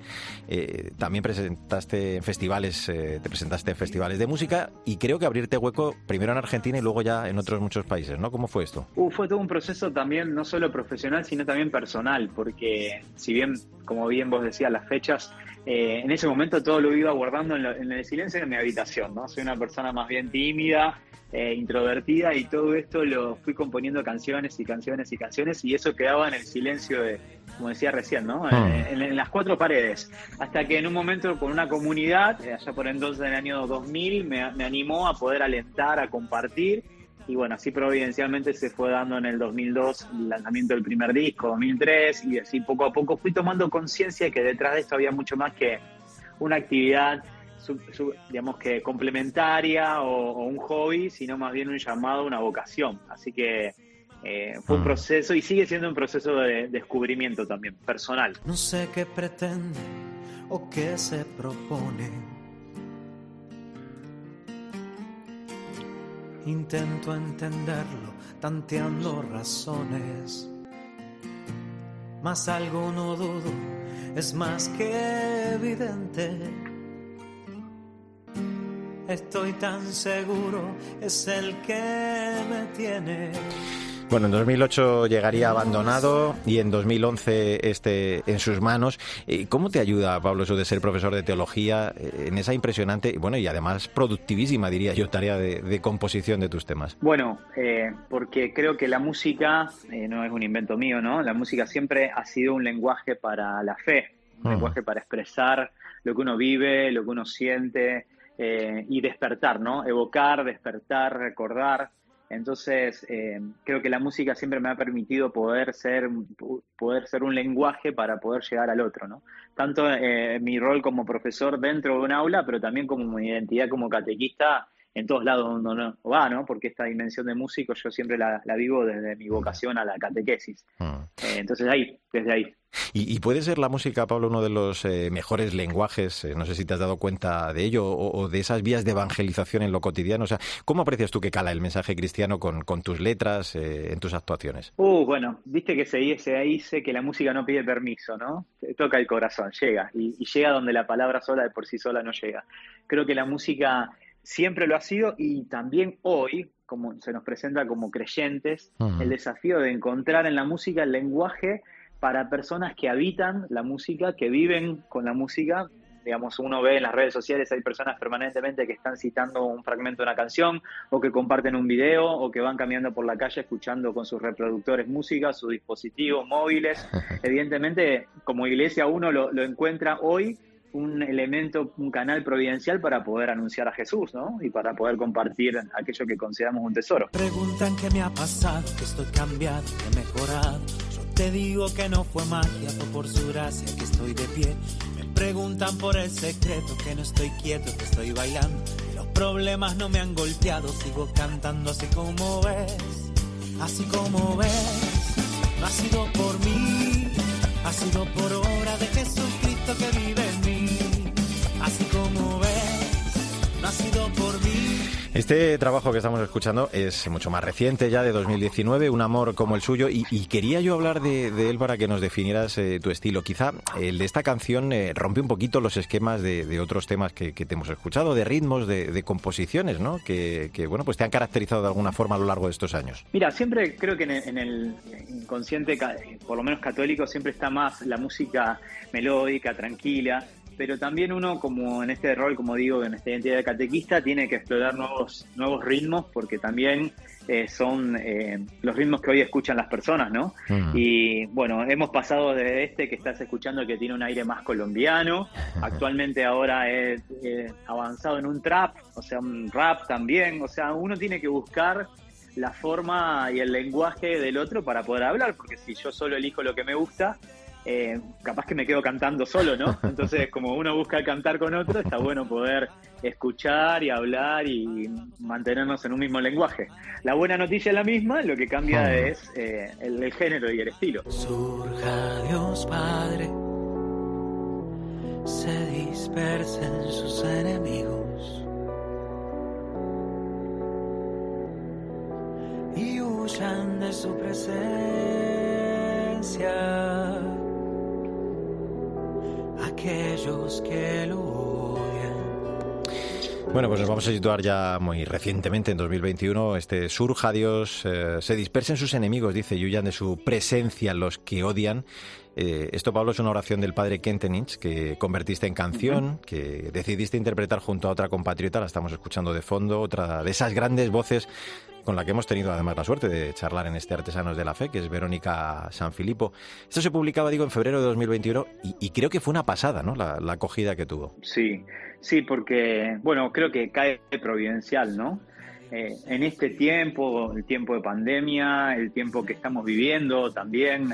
Eh, también presentaste en festivales, te presentaste en festivales de música y creo que abrirte hueco primero en Argentina y luego ya en otros muchos países, ¿no? ¿Cómo fue esto? Uh, fue todo un proceso también, no solo profesional, sino también personal, porque si bien, como bien vos decías, las fechas, eh, en ese momento todo lo iba guardando en, el silencio de mi habitación, ¿no? Soy una persona más bien tímida, eh, introvertida y todo esto lo fui componiendo canciones y canciones y canciones y eso quedaba en el silencio de, como decía recién, ¿no? Ah. En, las cuatro paredes. Hasta que en un momento con una comunidad, eh, allá por entonces en el año 2000, me, me animó a poder alentar, a compartir y bueno, así providencialmente se fue dando en el 2002 el lanzamiento del primer disco, 2003, y así poco a poco fui tomando conciencia de que detrás de esto había mucho más que una actividad, digamos que complementaria o, un hobby, sino más bien un llamado, una vocación. Así que eh, fue un mm. proceso y sigue siendo un proceso de descubrimiento también, personal. No sé qué pretende o qué se propone Intento entenderlo, tanteando razones. Mas algo no dudo, es más que evidente. estoy tan seguro, es el que me tiene. Bueno, en 2008 llegaría abandonado y en 2011 este en sus manos. ¿Cómo te ayuda, Pablo, eso de ser profesor de teología eh, en esa impresionante bueno, y además productivísima, diría yo, tarea de, composición de tus temas? Bueno, eh, porque creo que la música eh, no es un invento mío, ¿no? La música siempre ha sido un lenguaje para la fe, un lenguaje para expresar lo que uno vive, lo que uno siente y despertar, ¿no? Evocar, despertar, recordar. Entonces, eh, creo que la música siempre me ha permitido poder ser, poder ser un lenguaje para poder llegar al otro, ¿no? Tanto eh, mi rol como profesor dentro de un aula, pero también como mi identidad como catequista en todos lados donde uno va, ¿no? Porque esta dimensión de músico yo siempre la, vivo desde mi vocación a la catequesis. Ah. Eh, entonces ahí, desde ahí. ¿Y, puede ser la música, Pablo, uno de los eh, mejores lenguajes, eh, no sé si te has dado cuenta de ello, o, de esas vías de evangelización en lo cotidiano? O sea, ¿cómo aprecias tú que cala el mensaje cristiano con, tus letras, en tus actuaciones? Uh, bueno, viste que se, dice que la música no pide permiso, ¿no? Toca el corazón, llega, y, y llega donde la palabra sola de por sí sola no llega. Creo que la música siempre lo ha sido y también hoy, como se nos presenta como creyentes, el desafío de encontrar en la música el lenguaje para personas que habitan la música, que viven con la música. Digamos, uno ve en las redes sociales, hay personas permanentemente que están citando un fragmento de una canción, o que comparten un video, o que van caminando por la calle escuchando con sus reproductores música, sus dispositivos móviles. [LAUGHS] Evidentemente, como iglesia uno lo, lo encuentra hoy un elemento, un canal providencial para poder anunciar a Jesús, ¿no? Y para poder compartir aquello que consideramos un tesoro. Preguntan qué me ha pasado, que estoy cambiado, que he mejorado. Yo te digo que no fue magia, fue por su gracia que estoy de pie. Me preguntan por el secreto, que no estoy quieto, que estoy bailando. los problemas no me han golpeado, sigo cantando así como ves, así como ves. No ha sido por mí, ha sido por obra de Jesucristo que vive en mí. Este trabajo que estamos escuchando es mucho más reciente ya, de 2019, Un amor como el suyo, y, quería yo hablar de, él para que nos definieras eh, tu estilo. Quizá el de esta canción eh, rompe un poquito los esquemas de, otros temas que, te hemos escuchado, de ritmos, de, composiciones, ¿no? Que, bueno, pues te han caracterizado de alguna forma a lo largo de estos años. Mira, siempre creo que en el inconsciente, por lo menos católico, siempre está más la música melódica, tranquila, pero también uno, como en este rol, como digo, en esta identidad de catequista, tiene que explorar nuevos, nuevos ritmos, porque también eh, son eh, los ritmos que hoy escuchan las personas, ¿no? Mm. Y bueno, hemos pasado de este que estás escuchando que tiene un aire más colombiano, [LAUGHS] actualmente ahora he, avanzado en un trap, o sea, un rap también, o sea, uno tiene que buscar la forma y el lenguaje del otro para poder hablar, porque si yo solo elijo lo que me gusta, eh, capaz que me quedo cantando solo, ¿no? [LAUGHS] Entonces, como uno busca cantar con otro, está bueno poder escuchar y hablar y mantenernos en un mismo lenguaje. La buena noticia es la misma, lo que cambia ah. es eh, el, género y el estilo. Surja Dios Padre, se dispersen sus enemigos y huyan de su presencia aquellos que lo Bueno, pues nos vamos a situar ya muy recientemente, en 2021. Este surja Dios, eh, se dispersen sus enemigos, dice, y huyan de su presencia los que odian. Eh, esto, Pablo, es una oración del padre Kentenich que convertiste en canción, que decidiste interpretar junto a otra compatriota, la estamos escuchando de fondo, otra de esas grandes voces con la que hemos tenido además la suerte de charlar en este Artesanos de la Fe, que es Verónica Sanfilippo. Esto se publicaba, digo, en febrero de 2021 y, creo que fue una pasada, ¿no? La, acogida que tuvo. Sí, sí, porque, bueno, creo que cae providencial, ¿no? Eh, en este tiempo, el tiempo de pandemia, el tiempo que estamos viviendo también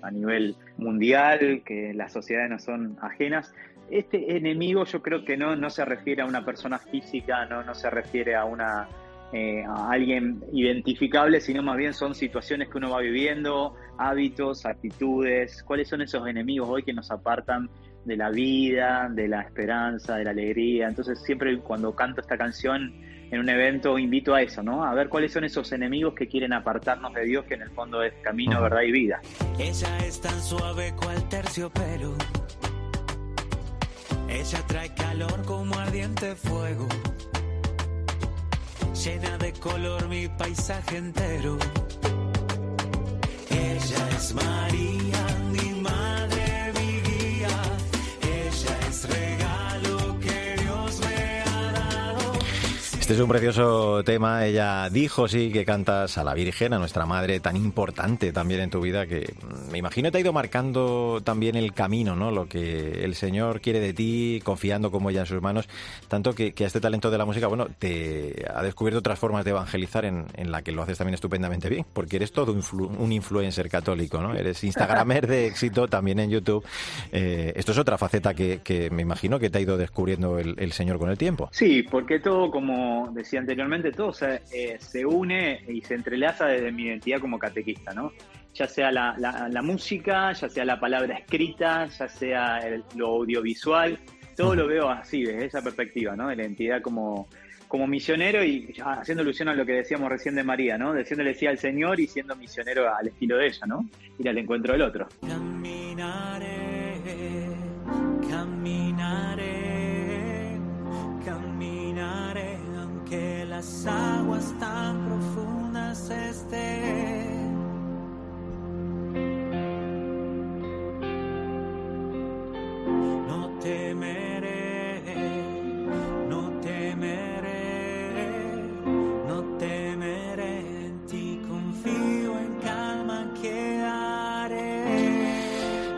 a nivel mundial, que las sociedades no son ajenas, este enemigo yo creo que no, no se refiere a una persona física, no, no se refiere a una eh, a alguien identificable, sino más bien son situaciones que uno va viviendo, hábitos, actitudes, cuáles son esos enemigos hoy que nos apartan de la vida, de la esperanza, de la alegría. Entonces siempre cuando canto esta canción en un evento invito a eso, ¿no? A ver cuáles son esos enemigos que quieren apartarnos de Dios, que en el fondo es camino, verdad y vida. Ella es tan suave cual terciopelo. Ella trae calor como ardiente fuego llena de color mi paisaje entero. Ella es María, Este es un precioso tema. Ella dijo, sí, que cantas a la Virgen, a nuestra madre, tan importante también en tu vida, que mm, me imagino te ha ido marcando también el camino, ¿no? Lo que el Señor quiere de ti, confiando como ella en sus manos. Tanto que, a este talento de la música, bueno, te ha descubierto otras formas de evangelizar en, en la que lo haces también estupendamente bien, porque eres todo influ- un influencer católico, ¿no? Eres Instagramer de éxito también en YouTube. Eh, esto es otra faceta que, me imagino que te ha ido descubriendo el Señor con el tiempo. Sí, porque todo, como decía anteriormente, todo se, eh, se une y se entrelaza desde mi identidad como catequista, ¿no? Ya sea la, la- música, ya sea la palabra escrita, ya sea el- lo audiovisual, todo lo veo así, desde esa perspectiva, ¿no? De la identidad como, como misionero y haciendo alusión a lo que decíamos recién de María, ¿no? Diciéndole sí al Señor y siendo misionero al estilo de ella, ¿no? Ir al encuentro del otro. Caminaré, caminaré, las aguas tan profundas estén.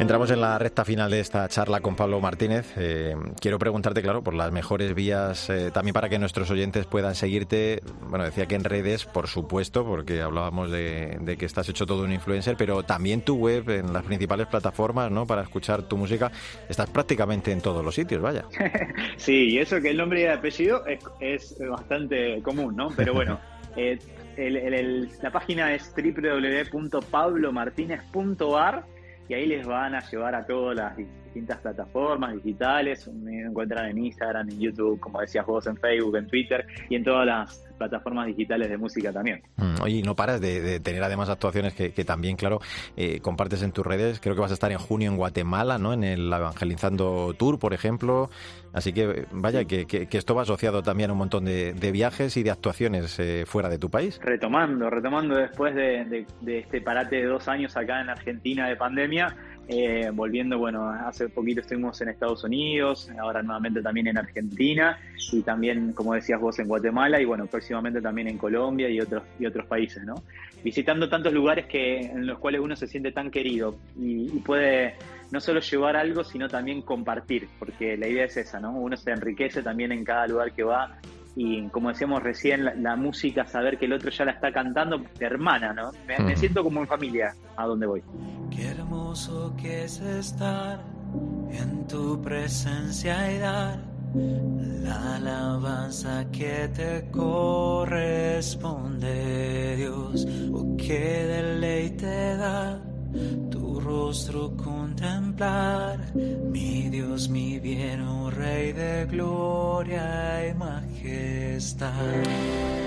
Entramos en la recta final de esta charla con Pablo Martínez. Eh, quiero preguntarte, claro, por las mejores vías eh, también para que nuestros oyentes puedan seguirte. Bueno, decía que en redes, por supuesto, porque hablábamos de, de que estás hecho todo un influencer, pero también tu web en las principales plataformas, ¿no? Para escuchar tu música. Estás prácticamente en todos los sitios, vaya. [LAUGHS] Sí, y eso que el nombre y el apellido es, es bastante común, ¿no? Pero bueno, [LAUGHS] eh, el- el- el- la página es www.pablomartinez.ar y ahí les van a llevar a todas las distintas plataformas digitales. Me encuentran en Instagram, en YouTube, como decías vos, en Facebook, en Twitter y en todas las plataformas digitales de música también. Mm, Oye, no paras de, de tener además actuaciones que, que también, claro, eh, compartes en tus redes. Creo que vas a estar en junio en Guatemala, ¿no? En el Evangelizando Tour, por ejemplo. Así que, vaya, que, que- que esto va asociado también a un montón de, de viajes y de actuaciones eh, fuera de tu país. retomando, retomando después de, de- de este parate de dos años acá en Argentina de pandemia, eh, volviendo, bueno, hace poquito estuvimos en Estados Unidos, ahora nuevamente también en Argentina y también, como decías vos, en Guatemala y bueno, próximamente también en Colombia y otros, y otros países, ¿no? Visitando tantos lugares que, en los cuales uno se siente tan querido y, y puede no solo llevar algo, sino también compartir, porque la idea es esa, ¿no? Uno se enriquece también en cada lugar que va y como decíamos recién, la, la música, saber que el otro ya la está cantando, te hermana, ¿no? Me, me siento como en familia a donde voy. Qué hermoso que es estar en tu presencia y dar la alabanza que te corresponde, Dios. Oh, qué deleite da rostro contemplar, mi Dios, mi bien, oh Rey de gloria y majestad.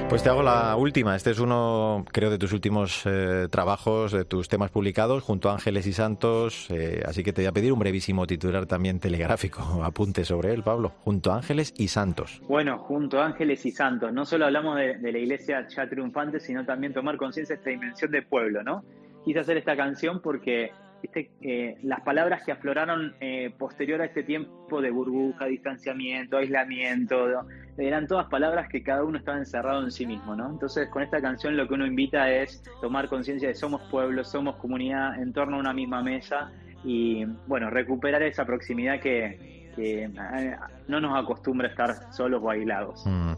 Pues te hago la última. Este es uno, creo, de tus últimos eh, trabajos, de tus temas publicados, junto a Ángeles y Santos. eh, así que te voy a pedir un brevísimo titular también telegráfico. [LAUGHS] Apunte sobre él, Pablo. Junto a Ángeles y Santos. Bueno, junto a Ángeles y Santos, no solo hablamos de, de la iglesia ya triunfante, sino también tomar conciencia de esta dimensión de pueblo, ¿no? Quise hacer esta canción porque viste, eh, las palabras que afloraron eh, posterior a este tiempo de burbuja, distanciamiento, aislamiento, eran todas palabras que cada uno estaba encerrado en sí mismo, ¿no? Entonces, con esta canción lo que uno invita es tomar conciencia de somos pueblo, somos comunidad en torno a una misma mesa y, bueno, recuperar esa proximidad que, que eh, no nos acostumbra a estar solos o aislados. Mm.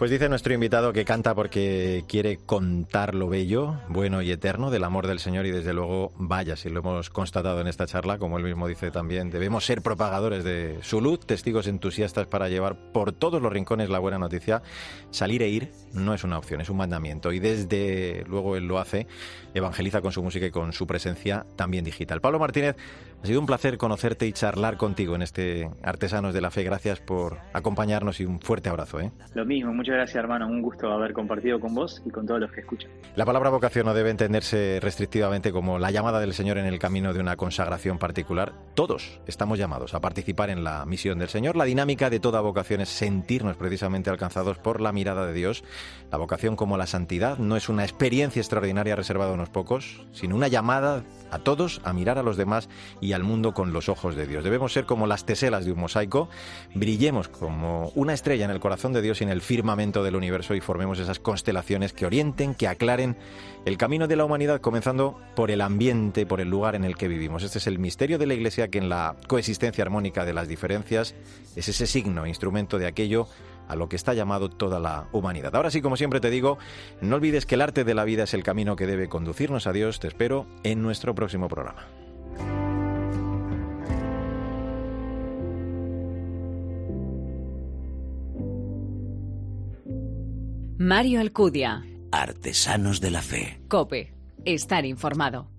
Pues dice nuestro invitado que canta porque quiere contar lo bello, bueno y eterno del amor del Señor y desde luego, vaya, si lo hemos constatado en esta charla, como él mismo dice también, debemos ser propagadores de su luz, testigos entusiastas para llevar por todos los rincones la buena noticia. Salir e ir no es una opción, es un mandamiento y desde luego él lo hace, evangeliza con su música y con su presencia también digital. Pablo Martínez, ha sido un placer conocerte y charlar contigo en este Artesanos de la Fe. Gracias por acompañarnos y un fuerte abrazo. ¿eh? Lo mismo, muchas Muchas gracias, hermano. Un gusto haber compartido con vos y con todos los que escuchan. La palabra vocación no debe entenderse restrictivamente como la llamada del Señor en el camino de una consagración particular. Todos estamos llamados a participar en la misión del Señor. La dinámica de toda vocación es sentirnos precisamente alcanzados por la mirada de Dios. La vocación como la santidad no es una experiencia extraordinaria reservada a unos pocos, sino una llamada a todos a mirar a los demás y al mundo con los ojos de Dios. Debemos ser como las teselas de un mosaico, brillemos como una estrella en el corazón de Dios y en el firmamento del universo y formemos esas constelaciones que orienten, que aclaren el camino de la humanidad, comenzando por el ambiente, por el lugar en el que vivimos. Este es el misterio de la Iglesia que en la coexistencia armónica de las diferencias es ese signo, instrumento de aquello a lo que está llamado toda la humanidad. Ahora sí, como siempre te digo, no olvides que el arte de la vida es el camino que debe conducirnos a Dios. Te espero en nuestro próximo programa. Mario Alcudia. Artesanos de la Fe. Cope. Estar informado.